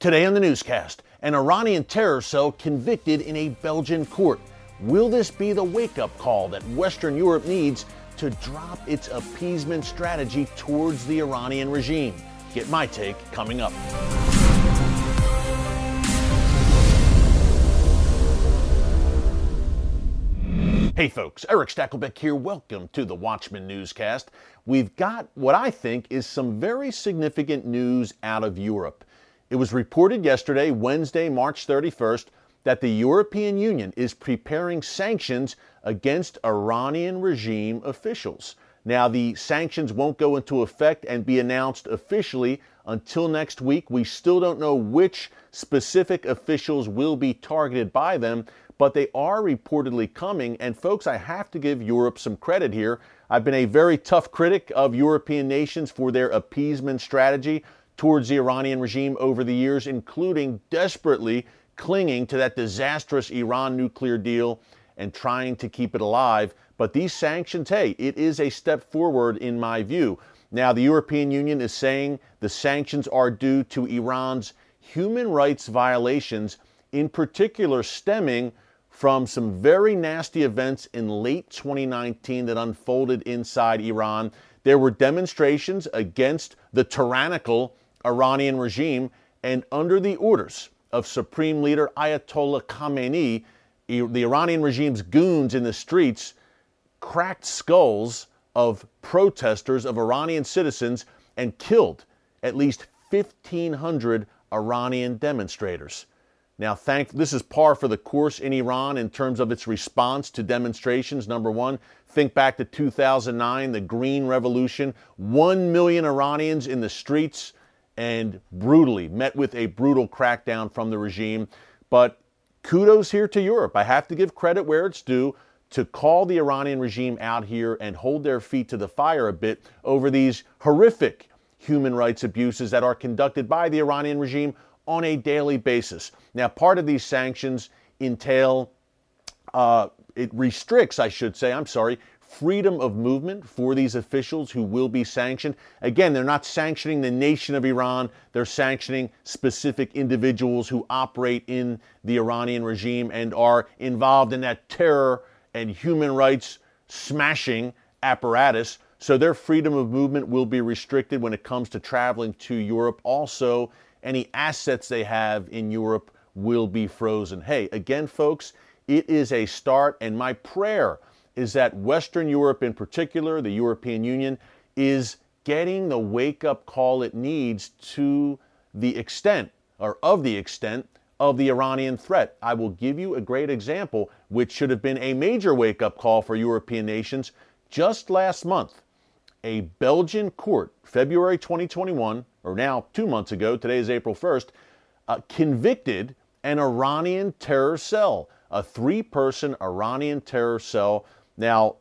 Today on the newscast, an Iranian terror cell convicted in a Belgian court. Will this be the wake up call that Western Europe needs to drop its appeasement strategy towards the Iranian regime? Get my take coming up. Hey folks, Erick Stakelbeck here. Welcome to the Watchman Newscast. We've got what I think is some very significant news out of Europe. It was reported yesterday, Wednesday, March 31st, that the European Union is preparing sanctions against Iranian regime officials. Now, the sanctions won't go into effect and be announced officially until next week. We still don't know which specific officials will be targeted by them, but they are reportedly coming. And folks, I have to give Europe some credit here. I've been a very tough critic of European nations for their appeasement strategy towards the Iranian regime over the years, including desperately clinging to that disastrous Iran nuclear deal and trying to keep it alive. But these sanctions, hey, it is a step forward in my view. Now, the European Union is saying the sanctions are due to Iran's human rights violations, in particular stemming from some very nasty events in late 2019 that unfolded inside Iran. There were demonstrations against the tyrannical Iranian regime, and under the orders of Supreme Leader Ayatollah Khamenei, the Iranian regime's goons in the streets cracked skulls of protesters, of Iranian citizens, and killed at least 1,500 Iranian demonstrators. Now, thank this is par for the course in Iran in terms of its response to demonstrations. Number one, think back to 2009, the Green Revolution, one million Iranians in the streets and brutally met with a brutal crackdown from the regime. But kudos here to Europe. I have to give credit where it's due to call the Iranian regime out here and hold their feet to the fire a bit over these horrific human rights abuses that are conducted by the Iranian regime on a daily basis. Now, part of these sanctions entail, uh, it restricts, I should say, I'm sorry, freedom of movement for these officials who will be sanctioned. Again, they're not sanctioning the nation of Iran, they're sanctioning specific individuals who operate in the Iranian regime and are involved in that terror and human rights smashing apparatus. So their freedom of movement will be restricted when it comes to traveling to Europe. Also, any assets they have in Europe will be frozen. Hey, again, folks, it is a start, and my prayer is that Western Europe, in particular, the European Union, is getting the wake up call it needs to the extent or of the extent of the Iranian threat. I will give you a great example, which should have been a major wake up call for European nations. Just last month, a Belgian court, February 2021, or now two months ago, today is April 1st, uh, convicted an Iranian terror cell, a three person Iranian terror cell. Now,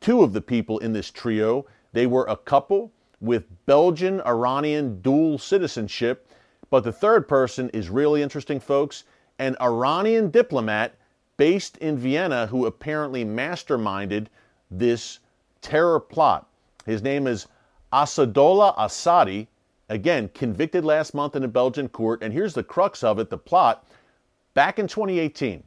two of the people in this trio, they were a couple with Belgian Iranian dual citizenship. But the third person is really interesting, folks an Iranian diplomat based in Vienna who apparently masterminded this terror plot. His name is Asadollah Assadi, again, convicted last month in a Belgian court. And here's the crux of it the plot. Back in 2018,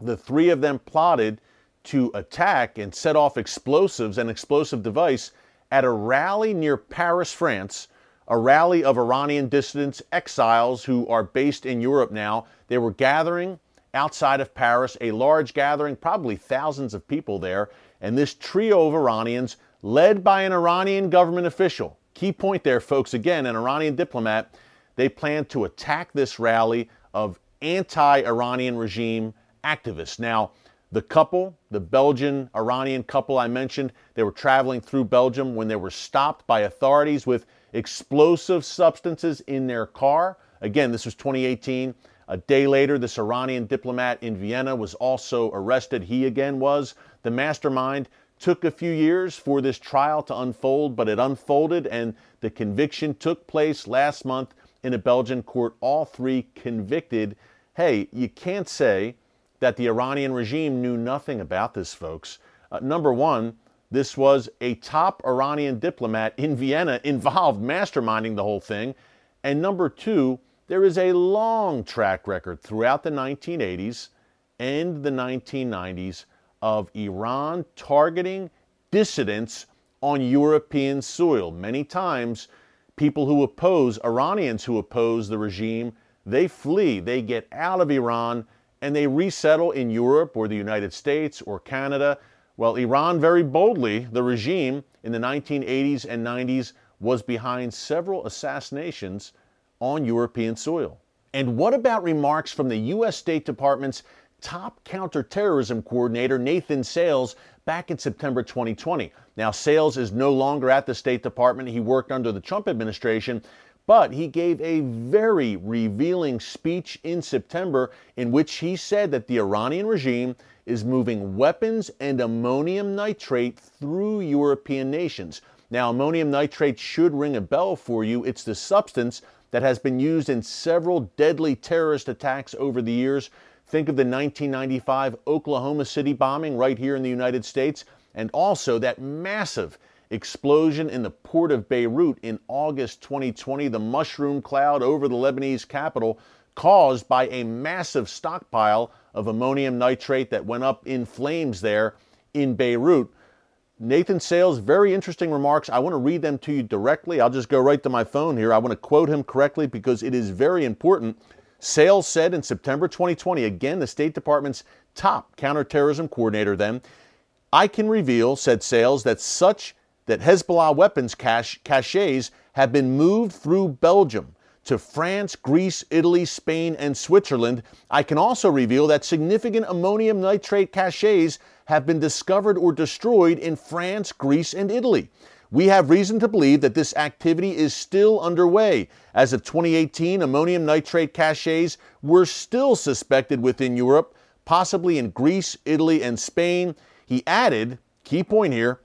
the three of them plotted to attack and set off explosives and explosive device at a rally near Paris, France, a rally of Iranian dissidents, exiles who are based in Europe now. They were gathering outside of Paris, a large gathering, probably thousands of people there. And this trio of Iranians led by an Iranian government official. Key point there, folks, again, an Iranian diplomat. They plan to attack this rally of anti Iranian regime activists. Now, the couple, the Belgian Iranian couple I mentioned, they were traveling through Belgium when they were stopped by authorities with explosive substances in their car. Again, this was 2018. A day later, this Iranian diplomat in Vienna was also arrested. He again was the mastermind took a few years for this trial to unfold, but it unfolded and the conviction took place last month in a Belgian court. All three convicted. Hey, you can't say that the Iranian regime knew nothing about this, folks. Uh, number one, this was a top Iranian diplomat in Vienna involved, masterminding the whole thing. And number two, there is a long track record throughout the 1980s and the 1990s of Iran targeting dissidents on European soil. Many times, people who oppose, Iranians who oppose the regime, they flee, they get out of Iran, and they resettle in Europe or the United States or Canada. Well, Iran very boldly, the regime in the 1980s and 90s, was behind several assassinations on European soil. And what about remarks from the U.S. State Department's top counterterrorism coordinator, Nathan Sales, back in September 2020? Now, Sales is no longer at the State Department. He worked under the Trump administration, but he gave a very revealing speech in September in which he said that the Iranian regime is moving weapons and ammonium nitrate through European nations. Now, ammonium nitrate should ring a bell for you. It's the substance that has been used in several deadly terrorist attacks over the years. Think of the 1995 Oklahoma City bombing right here in the United States, and also that massive explosion in the port of Beirut in August 2020, the mushroom cloud over the Lebanese capital caused by a massive stockpile of ammonium nitrate that went up in flames there in Beirut. Nathan Sales, very interesting remarks. I want to read them to you directly. I'll just go right to my phone here. I want to quote him correctly because it is very important. Sales said in September 2020, again, the State Department's top counterterrorism coordinator then, I can reveal, said Sales, that such that Hezbollah weapons cache, caches have been moved through Belgium to France, Greece, Italy, Spain, and Switzerland. I can also reveal that significant ammonium nitrate caches have been discovered or destroyed in France, Greece, and Italy. We have reason to believe that this activity is still underway. As of 2018, ammonium nitrate caches were still suspected within Europe, possibly in Greece, Italy, and Spain. He added, key point here,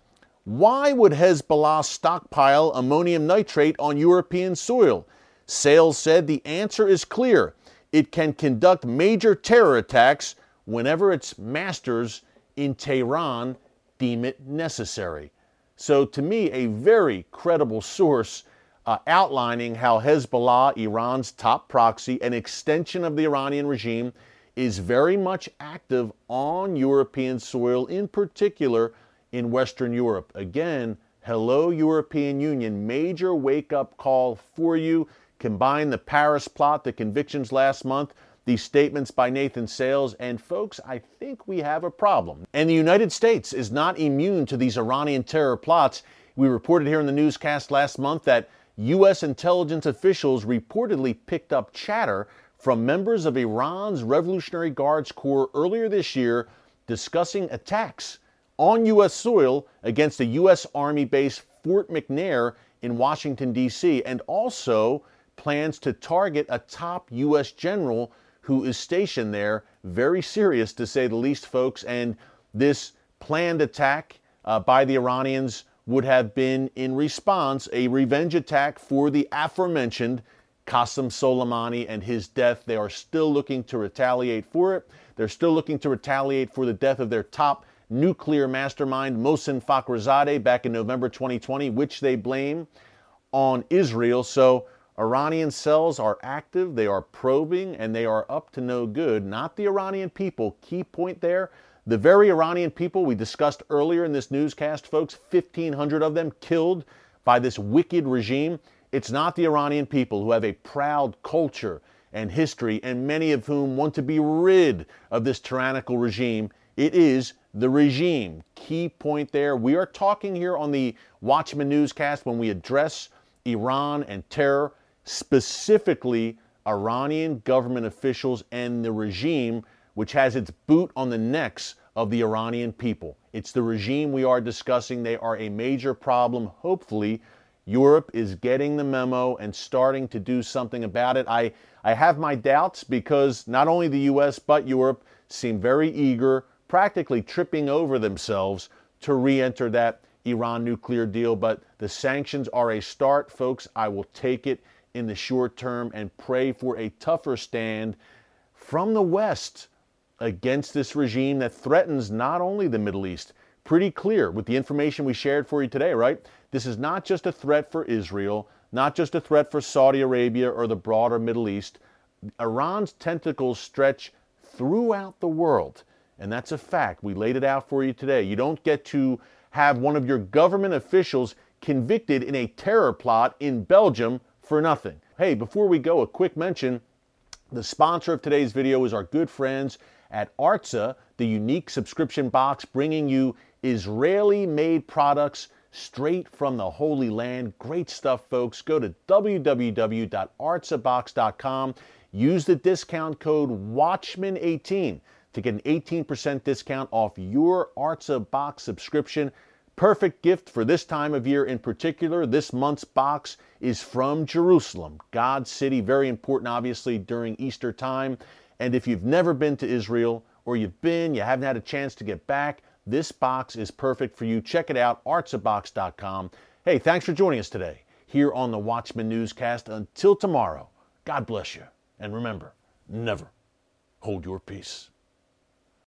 why would Hezbollah stockpile ammonium nitrate on European soil? Sales said the answer is clear. It can conduct major terror attacks whenever its masters in Tehran deem it necessary. So, to me, a very credible source uh, outlining how Hezbollah, Iran's top proxy, an extension of the Iranian regime, is very much active on European soil, in particular in Western Europe. Again, hello, European Union. Major wake up call for you. Combine the Paris plot, the convictions last month, these statements by Nathan Sales, and folks, I think we have a problem. And the United States is not immune to these Iranian terror plots. We reported here in the newscast last month that U.S. intelligence officials reportedly picked up chatter from members of Iran's Revolutionary Guards Corps earlier this year discussing attacks on U.S. soil against a U.S. Army base, Fort McNair, in Washington, D.C., and also plans to target a top U.S. general who is stationed there. Very serious, to say the least, folks. And this planned attack uh, by the Iranians would have been, in response, a revenge attack for the aforementioned Qasem Soleimani and his death. They are still looking to retaliate for it. They're still looking to retaliate for the death of their top nuclear mastermind, Mohsen Fakhrizadeh, back in November 2020, which they blame on Israel. So Iranian cells are active, they are probing, and they are up to no good. Not the Iranian people. Key point there the very Iranian people we discussed earlier in this newscast, folks, 1,500 of them killed by this wicked regime. It's not the Iranian people who have a proud culture and history, and many of whom want to be rid of this tyrannical regime. It is the regime. Key point there. We are talking here on the Watchman newscast when we address Iran and terror, specifically Iranian government officials and the regime, which has its boot on the necks of the Iranian people. It's the regime we are discussing. They are a major problem. Hopefully, Europe is getting the memo and starting to do something about it. I, I have my doubts because not only the US but Europe seem very eager practically tripping over themselves to re enter that Iran nuclear deal. But the sanctions are a start, folks. I will take it in the short term and pray for a tougher stand from the West against this regime that threatens not only the Middle East, pretty clear with the information we shared for you today, right? This is not just a threat for Israel, not just a threat for Saudi Arabia or the broader Middle East. Iran's tentacles stretch throughout the world. And that's a fact. We laid it out for you today. You don't get to have one of your government officials convicted in a terror plot in Belgium for nothing. Hey, before we go, a quick mention. The sponsor of today's video is our good friends at Artza, the unique subscription box bringing you Israeli made products straight from the Holy Land. Great stuff, folks. Go to www.artzabox.com. Use the discount code WATCHMAN18 to get an 18% discount off your Artza box subscription. Perfect gift for this time of year in particular. This month's box is from Jerusalem, God's city, very important, obviously, during Easter time. And if you've never been to Israel or you've been, you haven't had a chance to get back, this box is perfect for you. Check it out, artzabox.com. Hey, thanks for joining us today here on the Watchman Newscast. Until tomorrow, God bless you. And remember, never hold your peace.